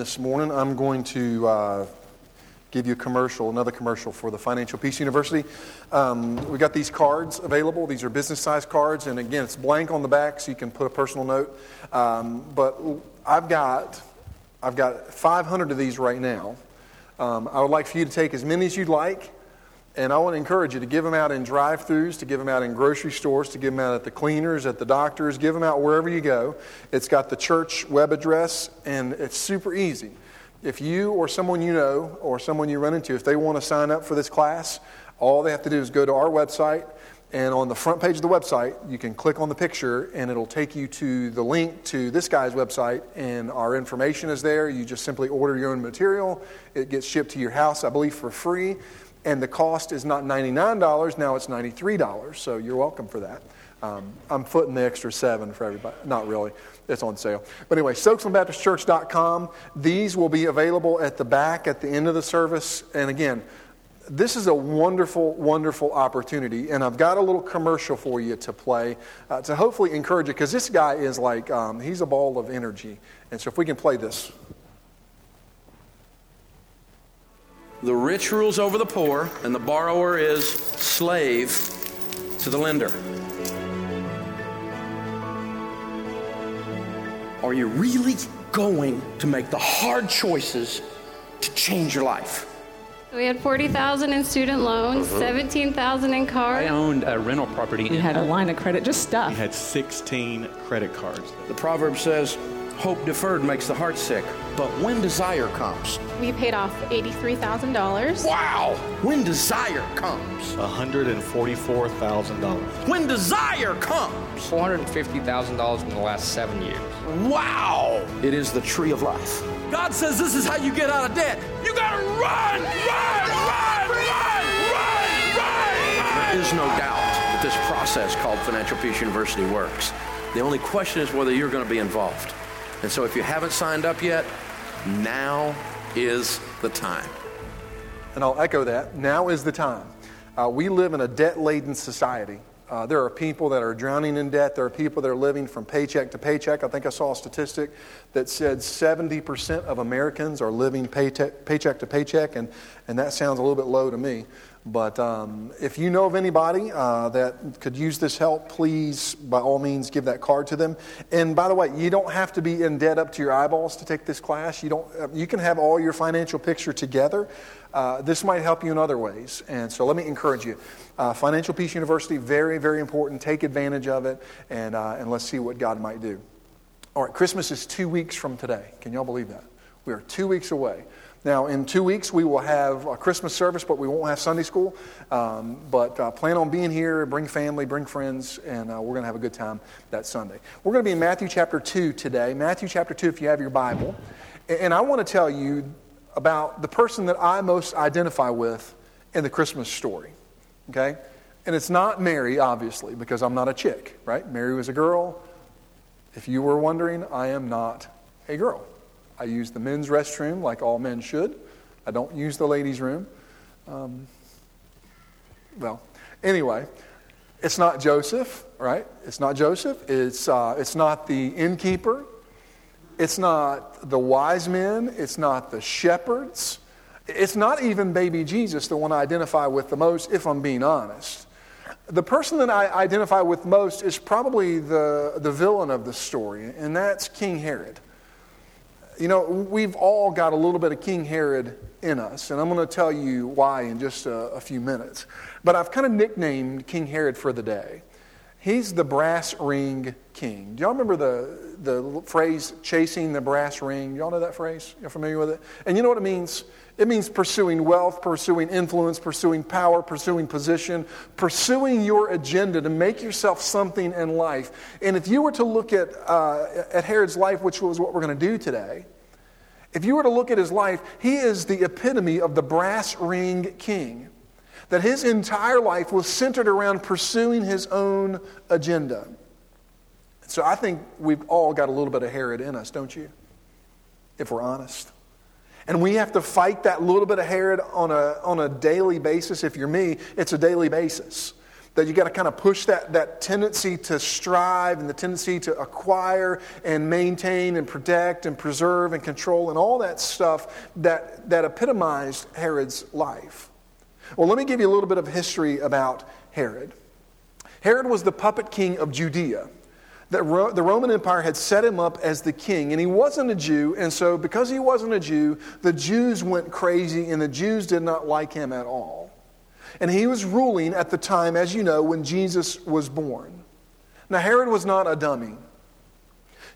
this morning, I'm going to uh, give you a commercial, another commercial for the Financial Peace University. Um, we got these cards available. These are business size cards, and again, it's blank on the back, so you can put a personal note. Um, but I've got I've got 500 of these right now. Um, I would like for you to take as many as you'd like. And I want to encourage you to give them out in drive throughs, to give them out in grocery stores, to give them out at the cleaners, at the doctors, give them out wherever you go. It's got the church web address, and it's super easy. If you or someone you know or someone you run into, if they want to sign up for this class, all they have to do is go to our website, and on the front page of the website, you can click on the picture, and it'll take you to the link to this guy's website, and our information is there. You just simply order your own material. It gets shipped to your house, I believe, for free and the cost is not $99, now it's $93, so you're welcome for that. Um, I'm footing the extra seven for everybody. Not really, it's on sale. But anyway, StokeslandBaptistChurch.com. These will be available at the back at the end of the service. And again, this is a wonderful, wonderful opportunity. And I've got a little commercial for you to play uh, to hopefully encourage you, because this guy is like, um, he's a ball of energy. And so if we can play this. The rich rules over the poor, and the borrower is slave to the lender. Are you really going to make the hard choices to change your life? We had 40,000 in student loans, uh-huh. 17,000 in cars. I owned a rental property. We had a line of credit, just stuff. We had 16 credit cards. The proverb says, Hope deferred makes the heart sick, but when desire comes. We paid off $83,000. Wow! When desire comes. $144,000. When desire comes. $450,000 in the last seven years. Wow! It is the tree of life. God says this is how you get out of debt. You gotta run, run, run, run, run, run! There is no doubt that this process called Financial Peace University works. The only question is whether you're going to be involved. And so if you haven't signed up yet, now is the time. And I'll echo that. Now is the time. Uh, we live in a debt laden society. Uh, there are people that are drowning in debt. There are people that are living from paycheck to paycheck. I think I saw a statistic that said 70% of Americans are living paycheck, paycheck to paycheck, and, and that sounds a little bit low to me. But um, if you know of anybody uh, that could use this help, please, by all means, give that card to them. And by the way, you don't have to be in debt up to your eyeballs to take this class. You, don't, uh, you can have all your financial picture together. Uh, this might help you in other ways. And so let me encourage you. Uh, financial Peace University, very, very important. Take advantage of it, and, uh, and let's see what God might do. All right, Christmas is two weeks from today. Can y'all believe that? We are two weeks away. Now, in two weeks, we will have a Christmas service, but we won't have Sunday school. Um, but uh, plan on being here, bring family, bring friends, and uh, we're going to have a good time that Sunday. We're going to be in Matthew chapter 2 today. Matthew chapter 2, if you have your Bible. And I want to tell you about the person that I most identify with in the Christmas story. Okay? And it's not Mary, obviously, because I'm not a chick, right? Mary was a girl. If you were wondering, I am not a girl. I use the men's restroom like all men should. I don't use the ladies' room. Um, well, anyway, it's not Joseph, right? It's not Joseph. It's, uh, it's not the innkeeper. It's not the wise men. It's not the shepherds. It's not even baby Jesus, the one I identify with the most, if I'm being honest. The person that I identify with most is probably the, the villain of the story, and that's King Herod. You know, we've all got a little bit of King Herod in us, and I'm going to tell you why in just a, a few minutes. But I've kind of nicknamed King Herod for the day. He's the brass ring king. Do y'all remember the, the phrase chasing the brass ring? Y'all know that phrase? You're familiar with it? And you know what it means? It means pursuing wealth, pursuing influence, pursuing power, pursuing position, pursuing your agenda to make yourself something in life. And if you were to look at, uh, at Herod's life, which was what we're going to do today, if you were to look at his life, he is the epitome of the brass ring king. That his entire life was centered around pursuing his own agenda. So I think we've all got a little bit of Herod in us, don't you? If we're honest. And we have to fight that little bit of Herod on a, on a daily basis. If you're me, it's a daily basis. that you got to kind of push that, that tendency to strive and the tendency to acquire and maintain and protect and preserve and control and all that stuff that, that epitomized Herod's life. Well, let me give you a little bit of history about Herod. Herod was the puppet king of Judea. The, the Roman Empire had set him up as the king, and he wasn't a Jew, and so because he wasn't a Jew, the Jews went crazy, and the Jews did not like him at all. And he was ruling at the time, as you know, when Jesus was born. Now, Herod was not a dummy.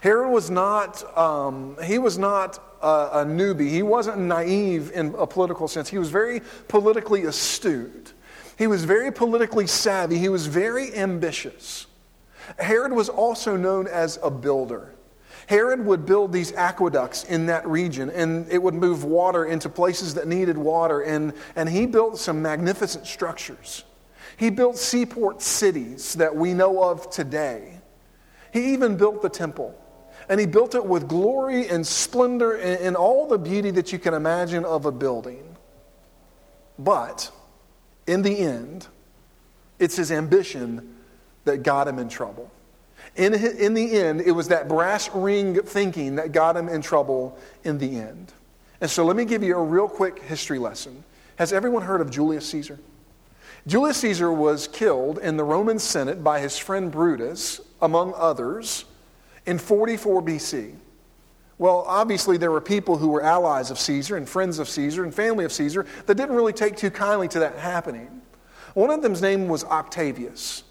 Herod was not, um, he was not a, a newbie. He wasn't naive in a political sense. He was very politically astute. He was very politically savvy. He was very ambitious. Herod was also known as a builder. Herod would build these aqueducts in that region, and it would move water into places that needed water, and, and he built some magnificent structures. He built seaport cities that we know of today. He even built the temple. And he built it with glory and splendor and, and all the beauty that you can imagine of a building. But in the end, it's his ambition that got him in trouble. In, in the end, it was that brass ring thinking that got him in trouble in the end. And so let me give you a real quick history lesson. Has everyone heard of Julius Caesar? Julius Caesar was killed in the Roman Senate by his friend Brutus, among others, in 44 BC. Well, obviously, there were people who were allies of Caesar and friends of Caesar and family of Caesar that didn't really take too kindly to that happening. One of them's name was Octavius.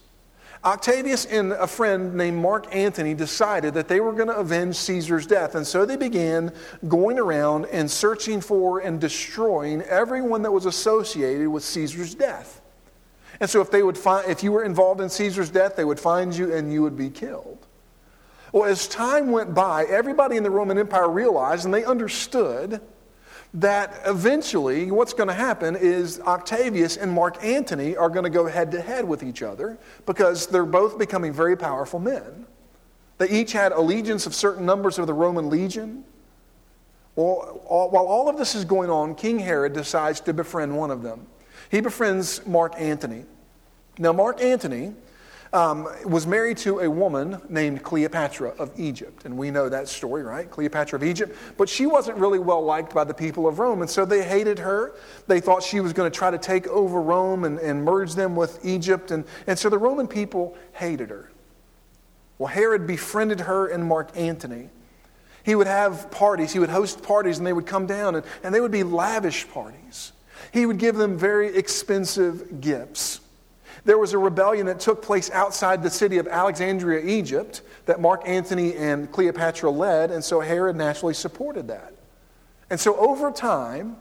Octavius and a friend named Mark Antony decided that they were going to avenge Caesar's death. And so they began going around and searching for and destroying everyone that was associated with Caesar's death. And so if they would find if you were involved in Caesar's death, they would find you and you would be killed. Well, as time went by, everybody in the Roman Empire realized and they understood that eventually what's going to happen is Octavius and Mark Antony are going to go head to head with each other because they're both becoming very powerful men. They each had allegiance of certain numbers of the Roman legion. Well, while all of this is going on, King Herod decides to befriend one of them. He befriends Mark Antony. Now, Mark Antony um, was married to a woman named Cleopatra of Egypt. And we know that story, right? Cleopatra of Egypt. But she wasn't really well liked by the people of Rome. And so they hated her. They thought she was going to try to take over Rome and, and merge them with Egypt. And, and so the Roman people hated her. Well, Herod befriended her and Mark Antony. He would have parties, he would host parties, and they would come down, and, and they would be lavish parties. He would give them very expensive gifts. There was a rebellion that took place outside the city of Alexandria, Egypt, that Mark Antony and Cleopatra led, and so Herod naturally supported that. And so over time,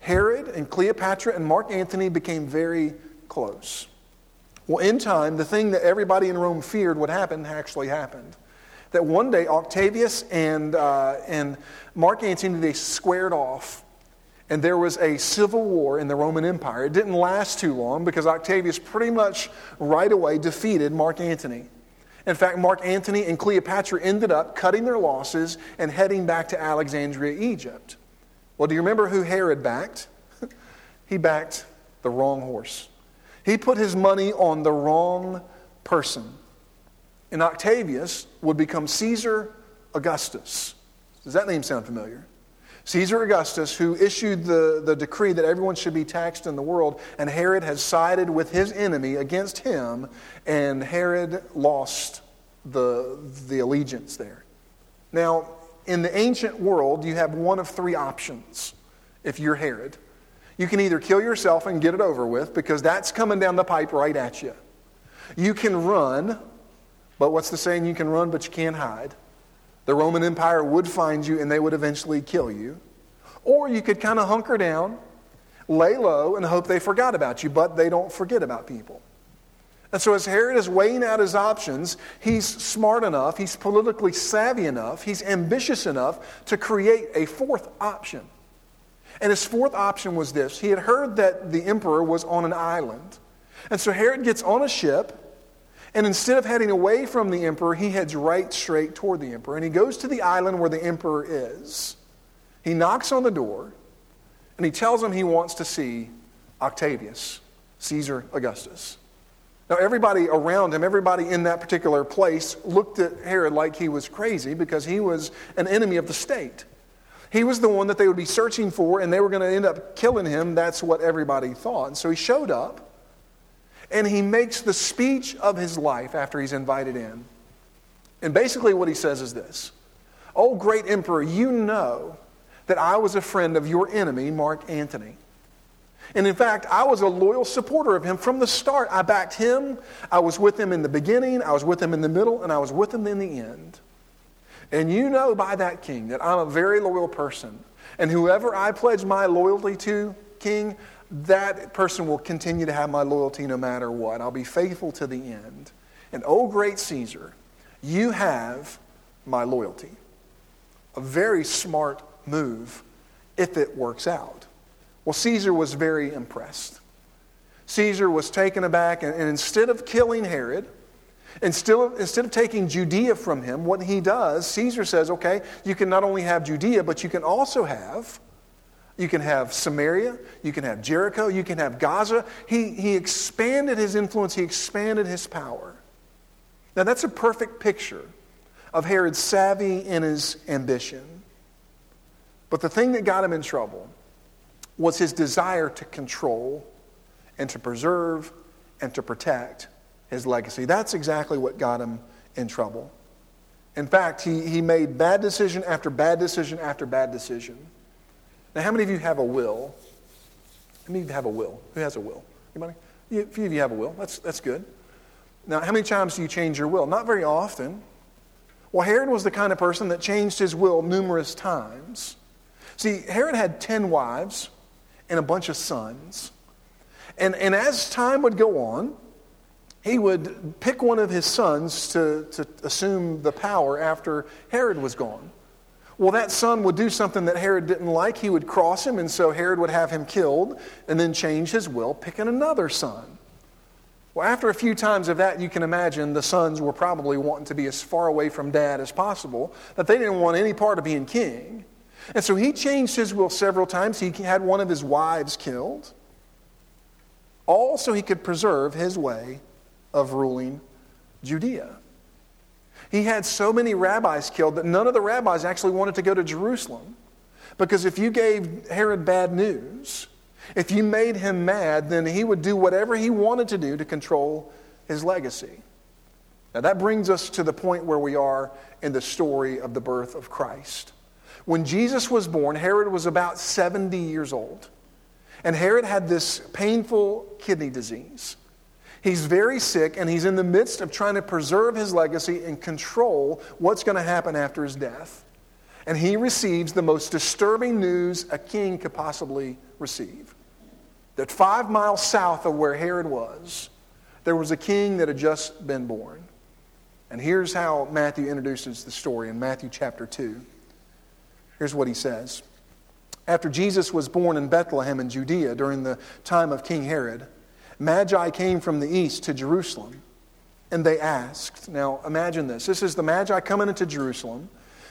Herod and Cleopatra and Mark Antony became very close. Well, in time, the thing that everybody in Rome feared would happen actually happened. That one day, Octavius and, uh, and Mark Antony, they squared off and there was a civil war in the Roman Empire. It didn't last too long because Octavius pretty much right away defeated Mark Antony. In fact, Mark Antony and Cleopatra ended up cutting their losses and heading back to Alexandria, Egypt. Well, do you remember who Herod backed? he backed the wrong horse. He put his money on the wrong person. And Octavius would become Caesar Augustus. Does that name sound familiar? Caesar Augustus, who issued the, the decree that everyone should be taxed in the world, and Herod has sided with his enemy against him, and Herod lost the, the allegiance there. Now, in the ancient world, you have one of three options if you're Herod. You can either kill yourself and get it over with, because that's coming down the pipe right at you. You can run, but what's the saying? You can run, but you can't hide. The Roman Empire would find you and they would eventually kill you. Or you could kind of hunker down, lay low, and hope they forgot about you, but they don't forget about people. And so, as Herod is weighing out his options, he's smart enough, he's politically savvy enough, he's ambitious enough to create a fourth option. And his fourth option was this he had heard that the emperor was on an island. And so, Herod gets on a ship and instead of heading away from the emperor, he heads right straight toward the emperor. And he goes to the island where the emperor is. He knocks on the door and he tells him he wants to see Octavius, Caesar Augustus. Now, everybody around him, everybody in that particular place, looked at Herod like he was crazy because he was an enemy of the state. He was the one that they would be searching for, and they were going to end up killing him. That's what everybody thought. And so he showed up, and he makes the speech of his life after he's invited in. And basically, what he says is this Oh, great emperor, you know that I was a friend of your enemy, Mark Antony. And in fact, I was a loyal supporter of him from the start. I backed him. I was with him in the beginning, I was with him in the middle, and I was with him in the end. And you know by that, King, that I'm a very loyal person. And whoever I pledge my loyalty to, King, that person will continue to have my loyalty no matter what. I'll be faithful to the end. And oh, great Caesar, you have my loyalty. A very smart move if it works out. Well, Caesar was very impressed. Caesar was taken aback, and, and instead of killing Herod, Instead of, instead of taking Judea from him, what he does, Caesar says, okay, you can not only have Judea, but you can also have, you can have Samaria, you can have Jericho, you can have Gaza. He, he expanded his influence, he expanded his power. Now, that's a perfect picture of Herod's savvy and his ambition. But the thing that got him in trouble was his desire to control and to preserve and to protect his legacy. That's exactly what got him in trouble. In fact, he, he made bad decision after bad decision after bad decision. Now, how many of you have a will? How many of you have a will? Who has a will? Anybody? A few of you have a will. That's, that's good. Now, how many times do you change your will? Not very often. Well, Herod was the kind of person that changed his will numerous times. See, Herod had 10 wives and a bunch of sons. And, and as time would go on, he would pick one of his sons to, to assume the power after Herod was gone. Well, that son would do something that Herod didn't like. He would cross him, and so Herod would have him killed and then change his will, picking another son. Well, after a few times of that, you can imagine the sons were probably wanting to be as far away from dad as possible, that they didn't want any part of being king. And so he changed his will several times. He had one of his wives killed, all so he could preserve his way of ruling Judea. He had so many rabbis killed that none of the rabbis actually wanted to go to Jerusalem. Because if you gave Herod bad news, if you made him mad, then he would do whatever he wanted to do to control his legacy. Now that brings us to the point where we are in the story of the birth of Christ. When Jesus was born, Herod was about 70 years old. And Herod had this painful kidney disease. He's very sick, and he's in the midst of trying to preserve his legacy and control what's going to happen after his death. And he receives the most disturbing news a king could possibly receive that five miles south of where Herod was, there was a king that had just been born. And here's how Matthew introduces the story in Matthew chapter 2. Here's what he says After Jesus was born in Bethlehem in Judea during the time of King Herod, Magi came from the east to Jerusalem, and they asked. Now, imagine this. This is the Magi coming into Jerusalem.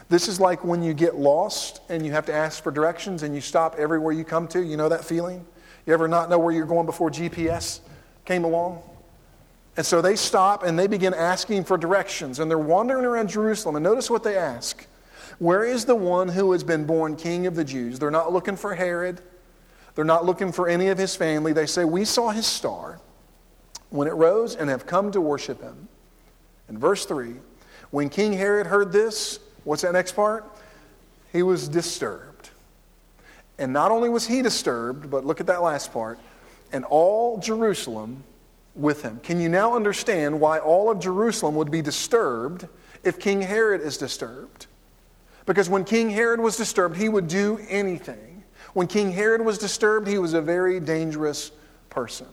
This is like when you get lost and you have to ask for directions and you stop everywhere you come to. You know that feeling? You ever not know where you're going before GPS came along? And so they stop and they begin asking for directions. And they're wandering around Jerusalem. And notice what they ask Where is the one who has been born king of the Jews? They're not looking for Herod. They're not looking for any of his family. They say, We saw his star when it rose and have come to worship him. In verse 3, when King Herod heard this, what's that next part? He was disturbed. And not only was he disturbed, but look at that last part, and all Jerusalem with him. Can you now understand why all of Jerusalem would be disturbed if King Herod is disturbed? Because when King Herod was disturbed, he would do anything. When King Herod was disturbed, he was a very dangerous person.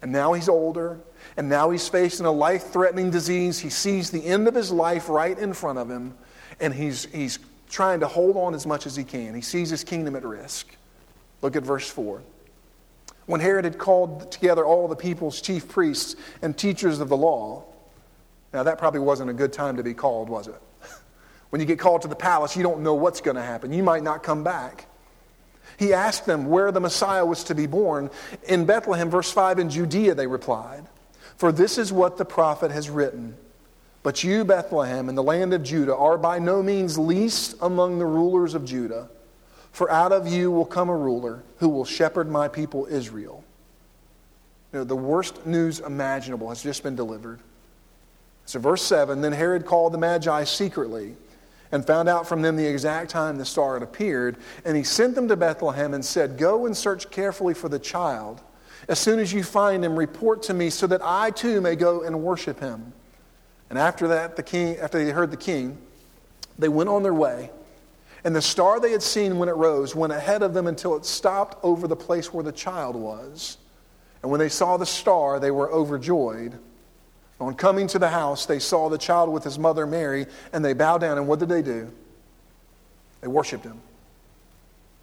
And now he's older, and now he's facing a life threatening disease. He sees the end of his life right in front of him, and he's, he's trying to hold on as much as he can. He sees his kingdom at risk. Look at verse 4. When Herod had called together all the people's chief priests and teachers of the law, now that probably wasn't a good time to be called, was it? When you get called to the palace, you don't know what's going to happen. You might not come back. He asked them where the Messiah was to be born. In Bethlehem, verse 5, in Judea, they replied. For this is what the prophet has written. But you, Bethlehem, in the land of Judah, are by no means least among the rulers of Judah. For out of you will come a ruler who will shepherd my people Israel. You know, the worst news imaginable has just been delivered. So, verse 7 Then Herod called the Magi secretly and found out from them the exact time the star had appeared. And he sent them to Bethlehem and said, Go and search carefully for the child. As soon as you find him, report to me so that I too may go and worship him. And after that, the king, after they heard the king, they went on their way. And the star they had seen when it rose went ahead of them until it stopped over the place where the child was. And when they saw the star, they were overjoyed. On coming to the house, they saw the child with his mother Mary, and they bowed down. And what did they do? They worshiped him.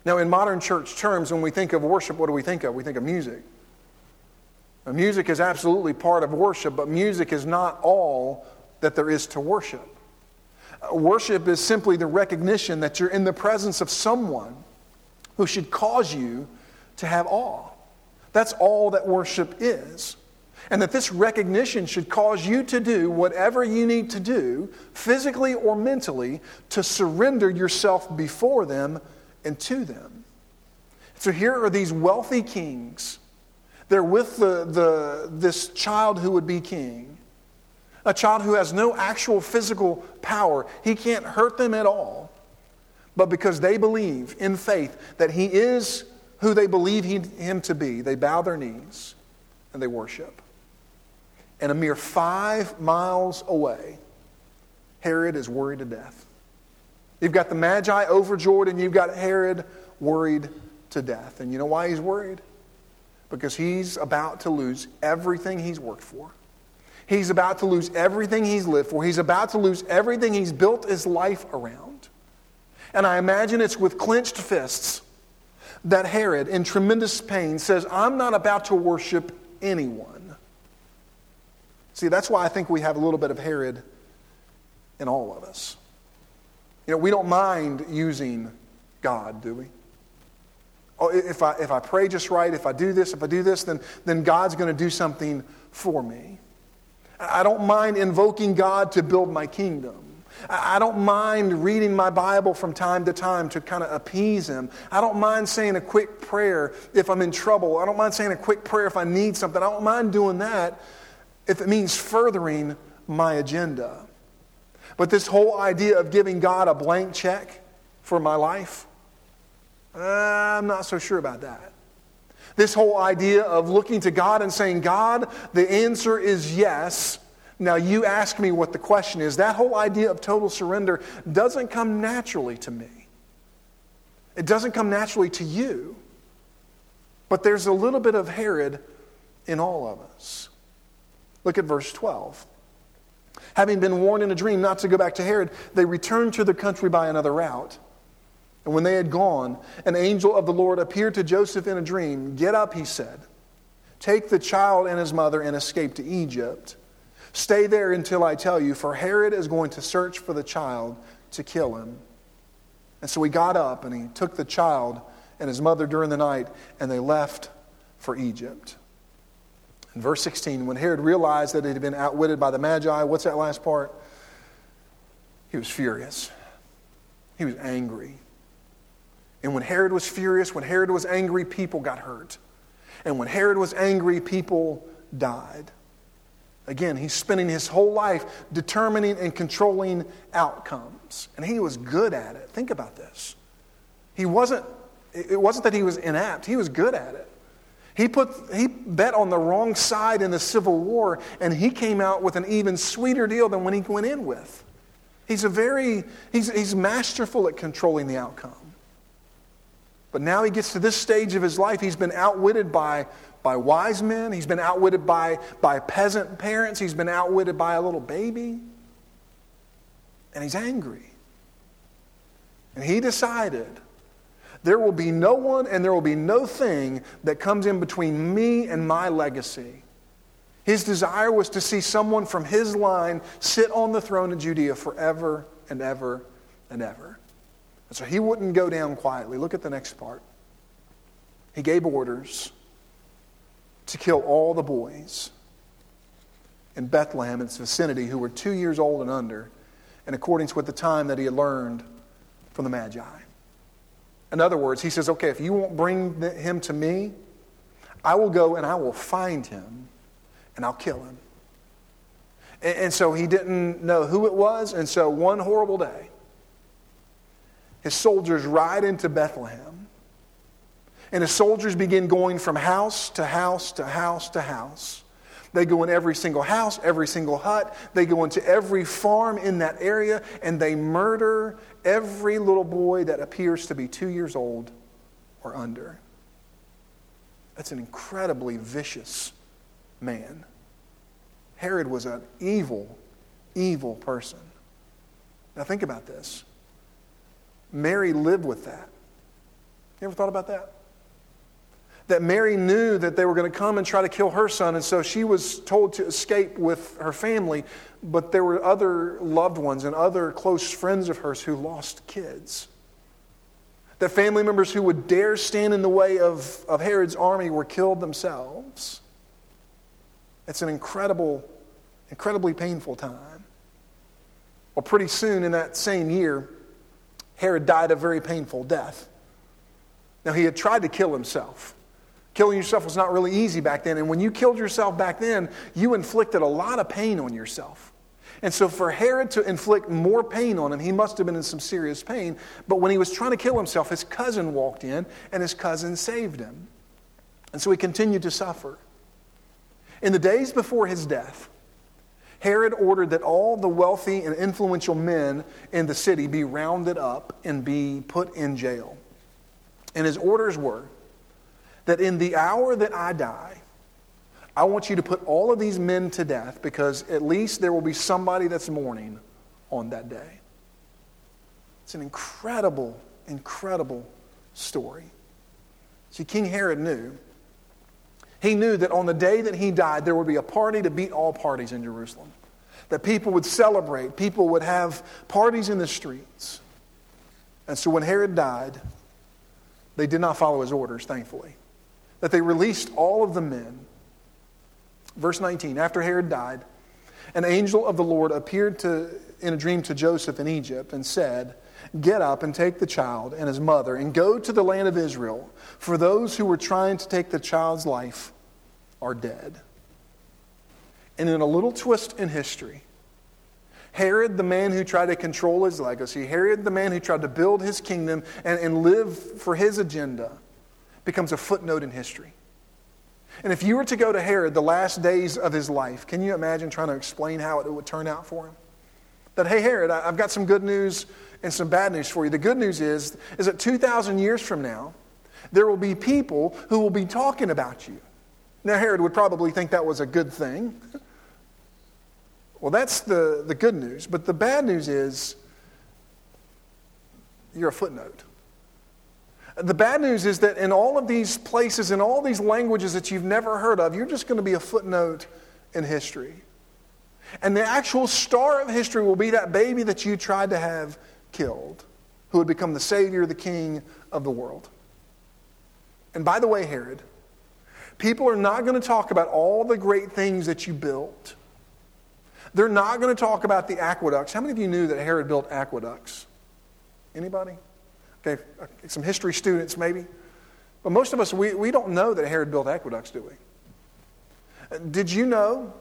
Now, in modern church terms, when we think of worship, what do we think of? We think of music. Now, music is absolutely part of worship, but music is not all that there is to worship. Uh, worship is simply the recognition that you're in the presence of someone who should cause you to have awe. That's all that worship is. And that this recognition should cause you to do whatever you need to do, physically or mentally, to surrender yourself before them and to them. So here are these wealthy kings. They're with the, the, this child who would be king, a child who has no actual physical power. He can't hurt them at all. But because they believe in faith that he is who they believe he, him to be, they bow their knees and they worship. And a mere five miles away, Herod is worried to death. You've got the Magi overjoyed, and you've got Herod worried to death. And you know why he's worried? Because he's about to lose everything he's worked for. He's about to lose everything he's lived for. He's about to lose everything he's built his life around. And I imagine it's with clenched fists that Herod, in tremendous pain, says, I'm not about to worship anyone. See, that's why I think we have a little bit of Herod in all of us. You know, we don't mind using God, do we? Oh, if I, if I pray just right, if I do this, if I do this, then, then God's going to do something for me. I don't mind invoking God to build my kingdom. I don't mind reading my Bible from time to time to kind of appease Him. I don't mind saying a quick prayer if I'm in trouble. I don't mind saying a quick prayer if I need something. I don't mind doing that if it means furthering my agenda. But this whole idea of giving God a blank check for my life, uh, I'm not so sure about that. This whole idea of looking to God and saying, God, the answer is yes. Now you ask me what the question is. That whole idea of total surrender doesn't come naturally to me. It doesn't come naturally to you. But there's a little bit of Herod in all of us. Look at verse 12. Having been warned in a dream not to go back to Herod, they returned to the country by another route. And when they had gone, an angel of the Lord appeared to Joseph in a dream. Get up, he said. Take the child and his mother and escape to Egypt Stay there until I tell you, for Herod is going to search for the child to kill him. And so he got up and he took the child and his mother during the night, and they left for Egypt. In verse 16, when Herod realized that he had been outwitted by the Magi, what's that last part? He was furious. He was angry. And when Herod was furious, when Herod was angry, people got hurt. And when Herod was angry, people died. Again, he's spending his whole life determining and controlling outcomes. And he was good at it. Think about this. He wasn't, it wasn't that he was inept, he was good at it. He, put, he bet on the wrong side in the Civil War, and he came out with an even sweeter deal than when he went in with. He's a very, he's, he's masterful at controlling the outcome. But now he gets to this stage of his life, he's been outwitted by by wise men. He's been outwitted by, by peasant parents. He's been outwitted by a little baby. And he's angry. And he decided there will be no one and there will be no thing that comes in between me and my legacy. His desire was to see someone from his line sit on the throne of Judea forever and ever and ever. And so he wouldn't go down quietly. Look at the next part. He gave orders to kill all the boys in Bethlehem and its vicinity who were two years old and under, in accordance with the time that he had learned from the Magi. In other words, he says, okay, if you won't bring him to me, I will go and I will find him and I'll kill him. And, and so he didn't know who it was. And so one horrible day, his soldiers ride into Bethlehem. And his soldiers begin going from house to house to house to house. They go in every single house, every single hut. They go into every farm in that area, and they murder every little boy that appears to be two years old or under. That's an incredibly vicious man. Herod was an evil, evil person. Now, think about this. Mary lived with that. You ever thought about that? That Mary knew that they were going to come and try to kill her son, and so she was told to escape with her family, but there were other loved ones and other close friends of hers who lost kids. That family members who would dare stand in the way of, of Herod's army were killed themselves. It's an incredible, incredibly painful time. Well, pretty soon in that same year, Herod died a very painful death. Now, he had tried to kill himself. Killing yourself was not really easy back then. And when you killed yourself back then, you inflicted a lot of pain on yourself. And so, for Herod to inflict more pain on him, he must have been in some serious pain. But when he was trying to kill himself, his cousin walked in and his cousin saved him. And so he continued to suffer. In the days before his death, Herod ordered that all the wealthy and influential men in the city be rounded up and be put in jail. And his orders were that in the hour that I die, I want you to put all of these men to death because at least there will be somebody that's mourning on that day. It's an incredible, incredible story. See, King Herod knew he knew that on the day that he died, there would be a party to beat all parties in Jerusalem. That people would celebrate, people would have parties in the streets. And so when Herod died, they did not follow his orders, thankfully. That they released all of the men. Verse 19 After Herod died, an angel of the Lord appeared to, in a dream to Joseph in Egypt and said, Get up and take the child and his mother and go to the land of Israel, for those who were trying to take the child's life are dead. And in a little twist in history, Herod, the man who tried to control his legacy, Herod, the man who tried to build his kingdom and, and live for his agenda, becomes a footnote in history. And if you were to go to Herod the last days of his life, can you imagine trying to explain how it would turn out for him? That, hey, Herod, I've got some good news and some bad news for you. The good news is, is that 2,000 years from now, there will be people who will be talking about you. Now, Herod would probably think that was a good thing. Well, that's the, the good news. But the bad news is you're a footnote. The bad news is that in all of these places, in all these languages that you've never heard of, you're just going to be a footnote in history. And the actual star of history will be that baby that you tried to have killed, who would become the Savior, the King of the world. And by the way, Herod, people are not going to talk about all the great things that you built. They're not going to talk about the aqueducts. How many of you knew that Herod built aqueducts? Anybody? Okay, uh, some history students maybe. But most of us, we, we don't know that Herod built aqueducts, do we? Uh, did you know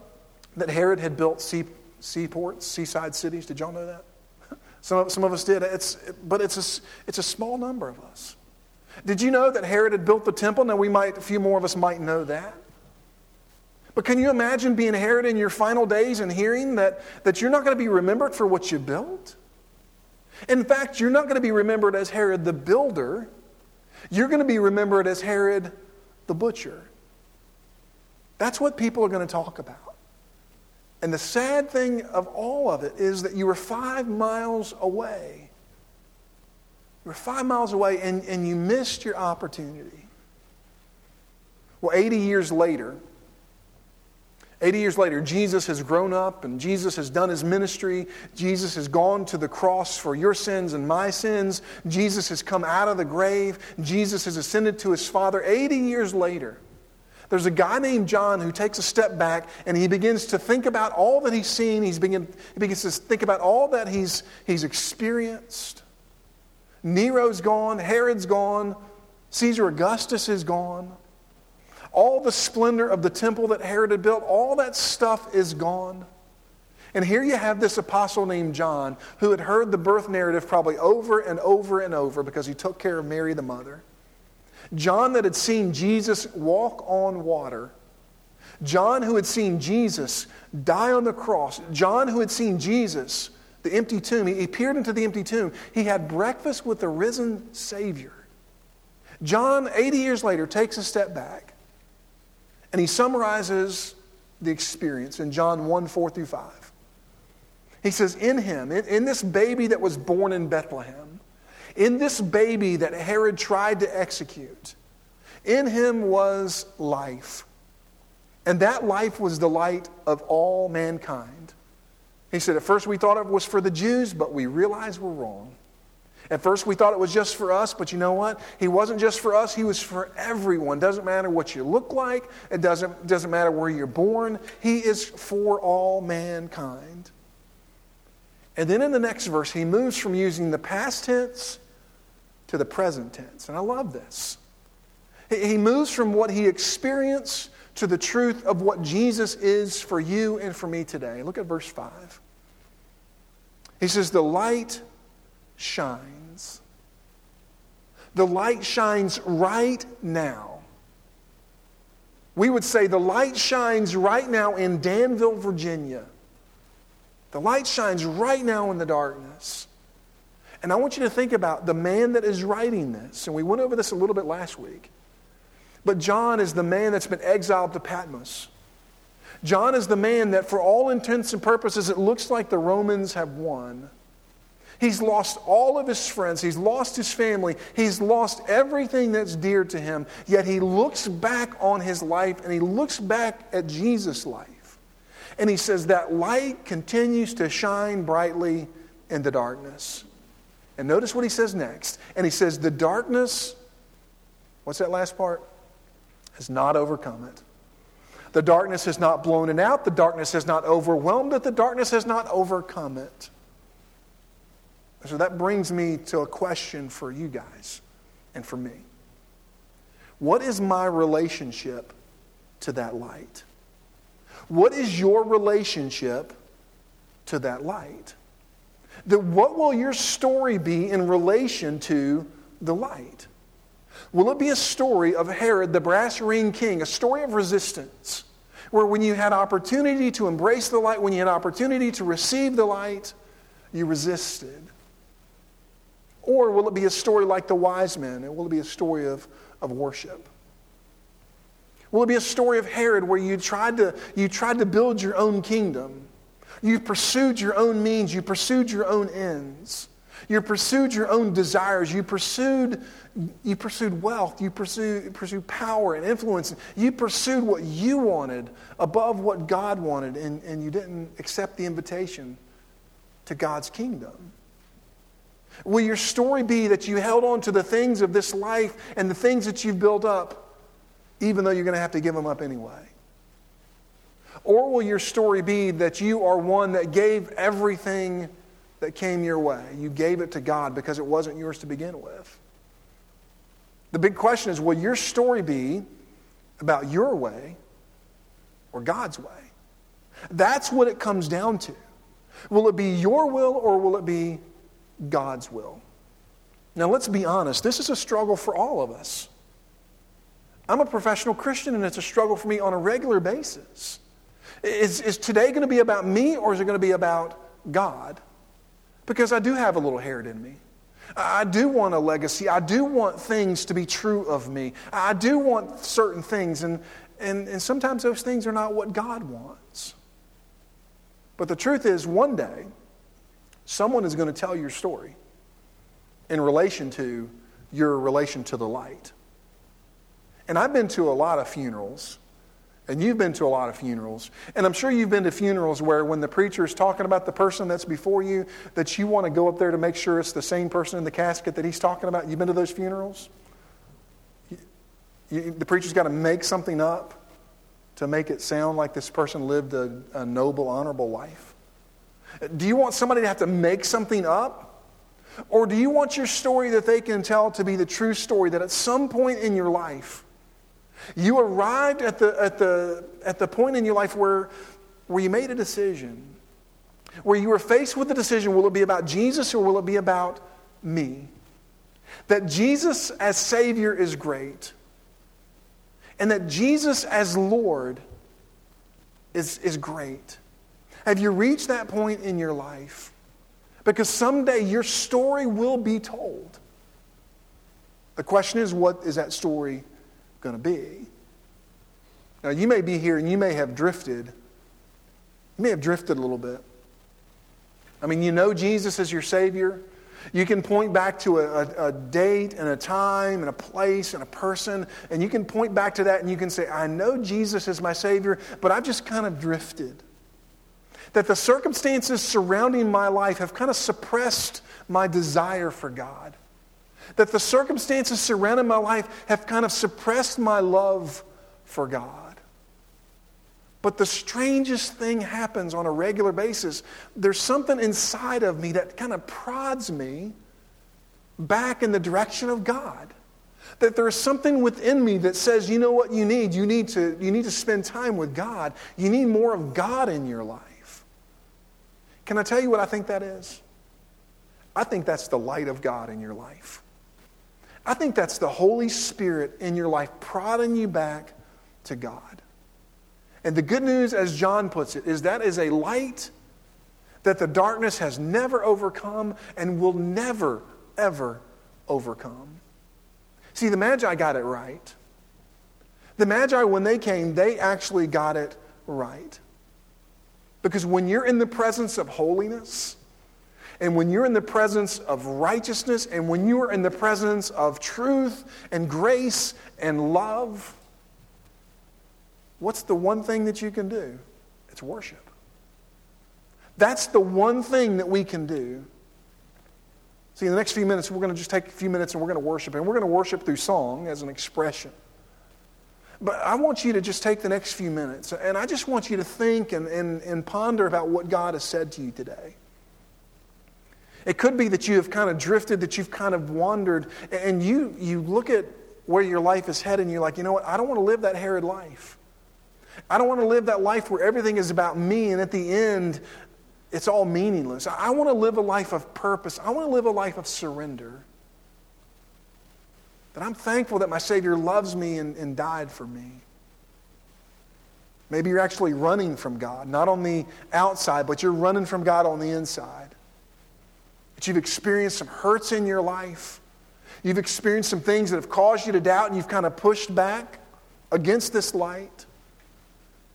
that Herod had built sea, seaports, seaside cities? Did y'all know that? Some of, some of us did. It's, but it's a, it's a small number of us. Did you know that Herod had built the temple? Now, we might, a few more of us might know that. But can you imagine being Herod in your final days and hearing that, that you're not going to be remembered for what you built? In fact, you're not going to be remembered as Herod the builder. You're going to be remembered as Herod the butcher. That's what people are going to talk about. And the sad thing of all of it is that you were five miles away. You were five miles away and, and you missed your opportunity. Well, 80 years later, 80 years later, Jesus has grown up and Jesus has done his ministry. Jesus has gone to the cross for your sins and my sins. Jesus has come out of the grave. Jesus has ascended to his Father. 80 years later, There's a guy named John who takes a step back and he begins to think about all that he's seen. He's begin, he begins to think about all that he's, he's experienced. Nero's gone, Herod's gone, Caesar Augustus is gone. All the splendor of the temple that Herod had built, all that stuff is gone. And here you have this apostle named John who had heard the birth narrative probably over and over and over because he took care of Mary the mother. John that had seen Jesus walk on water. John who had seen Jesus die on the cross. John who had seen Jesus, the empty tomb. He peered into the empty tomb. He had breakfast with the risen Savior. John, 80 years later, takes a step back and he summarizes the experience in John 1 4 through 5. He says, In him, in, in, this baby that was born in Bethlehem, in this baby that Herod tried to execute, in him was life. And that life was the light of all mankind. He said, At first we thought it was for the Jews, but we realized we're wrong. At first, we thought it was just for us, but you know what? He wasn't just for us, He was for everyone. Doesn't matter what you look like, it doesn't, doesn't matter where you're born. He is for all mankind. And then in the next verse, he moves from using the past tense to the present tense. And I love this. He moves from what he experienced to the truth of what Jesus is for you and for me today. Look at verse 5. He says, The light shines the light shines right now. We would say the light shines right now in Danville, Virginia. The light shines right now in the darkness. And I want you to think about the man that is writing this. And we went over this a little bit last week. But John is the man that's been exiled to Patmos. John is the man that, for all intents and purposes, it looks like the Romans have won. He's lost all of his friends. He's lost his family. He's lost everything that's dear to him. Yet he looks back on his life and he looks back at Jesus' life. And he says, That light continues to shine brightly in the darkness. And notice what he says next. And he says, The darkness, what's that last part? Has not overcome it. The darkness has not blown it out. The darkness has not overwhelmed it. The darkness has not overcome it. So that brings me to a question for you guys and for me. What is my relationship to that light? What is your relationship to that light? That what will your story be in relation to the light? Will it be a story of Herod, the brass ring king, a story of resistance, where when you had opportunity to embrace the light, when you had opportunity to receive the light, you resisted? Or will it be a story like the wise men? And will it be a story of, of worship? Will it be a story of Herod where you tried, to, you tried to build your own kingdom? You pursued your own means. You pursued your own ends. You pursued your own desires. You pursued, you pursued wealth. You pursued, pursued power and influence. You pursued what you wanted above what God wanted, and, and you didn't accept the invitation to God's kingdom. Will your story be that you held on to the things of this life and the things that you've built up, even though you're going to have to give them up anyway? Or will your story be that you are one that gave everything that came your way? You gave it to God because it wasn't yours to begin with. The big question is will your story be about your way or God's way? That's what it comes down to. Will it be your will or will it be God's will. Now, let's be honest, this is a struggle for all of us. I'm a professional Christian, and it's a struggle for me on a regular basis. Is, is today going to be about me, or is it going to be about God? Because I do have a little Herod in me. I do want a legacy. I do want things to be true of me. I do want certain things, and, and, and sometimes those things are not what God wants. But the truth is, one day, Someone is going to tell your story in relation to your relation to the light. And I've been to a lot of funerals, and you've been to a lot of funerals. And I'm sure you've been to funerals where when the preacher is talking about the person that's before you, that you want to go up there to make sure it's the same person in the casket that he's talking about. You've been to those funerals? You, you, the preacher's got to make something up to make it sound like this person lived a, a noble, honorable life? Do you want somebody to have to make something up? Or do you want your story that they can tell to be the true story that at some point in your life, you arrived at the, at the, at the point in your life where, where you made a decision, where you were faced with the decision will it be about Jesus or will it be about me? That Jesus as Savior is great, and that Jesus as Lord is, is great. Have you reached that point in your life? Because someday your story will be told. The question is, what is that story going to be? Now, you may be here and you may have drifted. You may have drifted a little bit. I mean, you know Jesus as your Savior. You can point back to a, a, a, date and a time and a place and a person, and you can point back to that and you can say, I know Jesus is my Savior, but I've just kind of drifted that the circumstances surrounding my life have kind of suppressed my desire for God. That the circumstances surrounding my life have kind of suppressed my love for God. But the strangest thing happens on a regular basis. There's something inside of me that kind of prods me back in the direction of God. That there is something within me that says, you know what you need? You need to, you need to spend time with God. You need more of God in your life. Can I tell you what I think that is? I think that's the light of God in your life. I think that's the Holy Spirit in your life prodding you back to God. And the good news, as John puts it, is that is a light that the darkness has never overcome and will never, ever overcome. See, the Magi got it right. The Magi, when they came, they actually got it right. Because when you're in the presence of holiness, and when you're in the presence of righteousness, and when you are in the presence of truth and grace and love, what's the one thing that you can do? It's worship. That's the one thing that we can do. See, in the next few minutes, we're going to just take a few minutes and we're going to worship. And we're going to worship through song as an expression. But I want you to just take the next few minutes and I just want you to think and, and, and ponder about what God has said to you today. It could be that you have kind of drifted, that you've kind of wandered, and you, you look at where your life is headed and you're like, you know what? I don't want to live that Herod life. I don't want to live that life where everything is about me and at the end, it's all meaningless. I want to live a life of purpose. I want to live a life of surrender. That I'm thankful that my Savior loves me and, and died for me. Maybe you're actually running from God, not on the outside, but you're running from God on the inside. That you've experienced some hurts in your life. You've experienced some things that have caused you to doubt, and you've kind of pushed back against this light.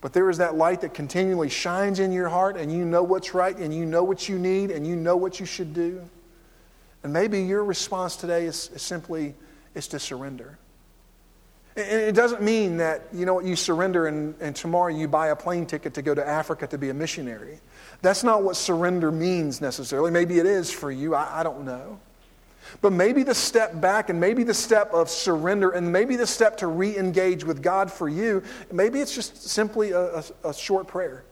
But there is that light that continually shines in your heart, and you know what's right, and you know what you need, and you know what you should do. And maybe your response today is, is simply is to surrender. And it doesn't mean that, you know what, you surrender and, and tomorrow you buy a plane ticket to go to Africa to be a missionary. That's not what surrender means necessarily. Maybe it is for you, I, I don't know. But maybe the step back and maybe the step of surrender and maybe the step to re engage with God for you, maybe it's just simply a, a, a, short prayer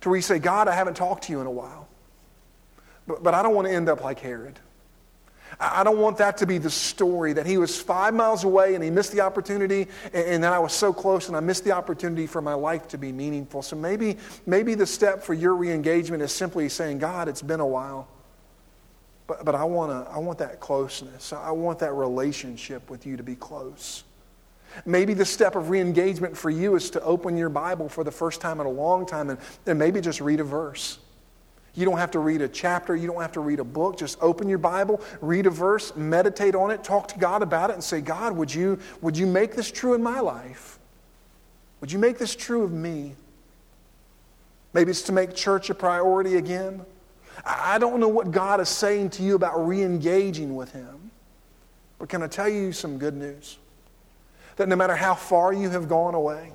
to where you say, God, I haven't talked to you in a while, but, but I don't want to end up like Herod. I don't want that to be the story that he was five miles away and he missed the opportunity, and then I was so close and I missed the opportunity for my life to be meaningful. So maybe, maybe the step for your re engagement is simply saying, God, it's been a while, but, but I, wanna, I want that closeness. I want that relationship with you to be close. Maybe the step of re engagement for you is to open your Bible for the first time in a long time and, and maybe just read a verse. You don't have to read a chapter, you don't have to read a book. Just open your Bible, read a verse, meditate on it, talk to God about it, and say, God, would you, would you make this true in my life? Would you make this true of me? Maybe it's to make church a priority again. I don't know what God is saying to you about re engaging with Him. But can I tell you some good news? That no matter how far you have gone away,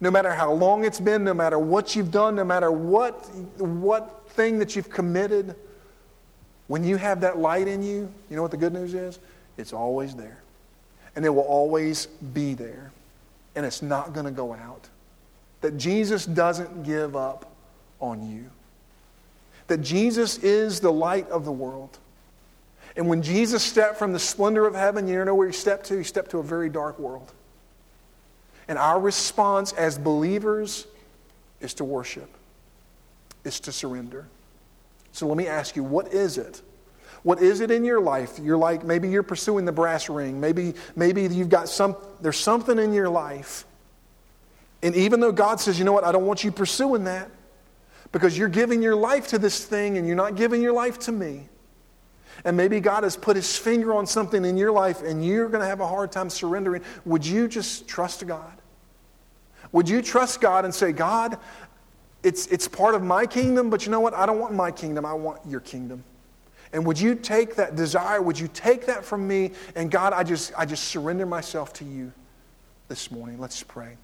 no matter how long it's been, no matter what you've done, no matter what, what thing that you've committed, when you have that light in you, you know what the good news is? It's always there. And it will always be there. and it's not going to go out. That Jesus doesn't give up on you. That Jesus is the light of the world. And when Jesus stepped from the splendor of heaven, you know where he stepped to? He stepped to a very dark world. And our response as believers is to worship, is to surrender. So let me ask you, what is it? What is it in your life? You're like, maybe you're pursuing the brass ring. Maybe, maybe you've got some, there's something in your life. And even though God says, you know what, I don't want you pursuing that because you're giving your life to this thing and you're not giving your life to me. And maybe God has put his finger on something in your life and you're going to have a hard time surrendering. Would you just trust God? Would you trust God and say, God, it's, it's part of my kingdom, but you know what? I don't want my kingdom. I want your kingdom. And would you take that desire? Would you take that from me? And God, I just, I just surrender myself to you this morning. Let's pray.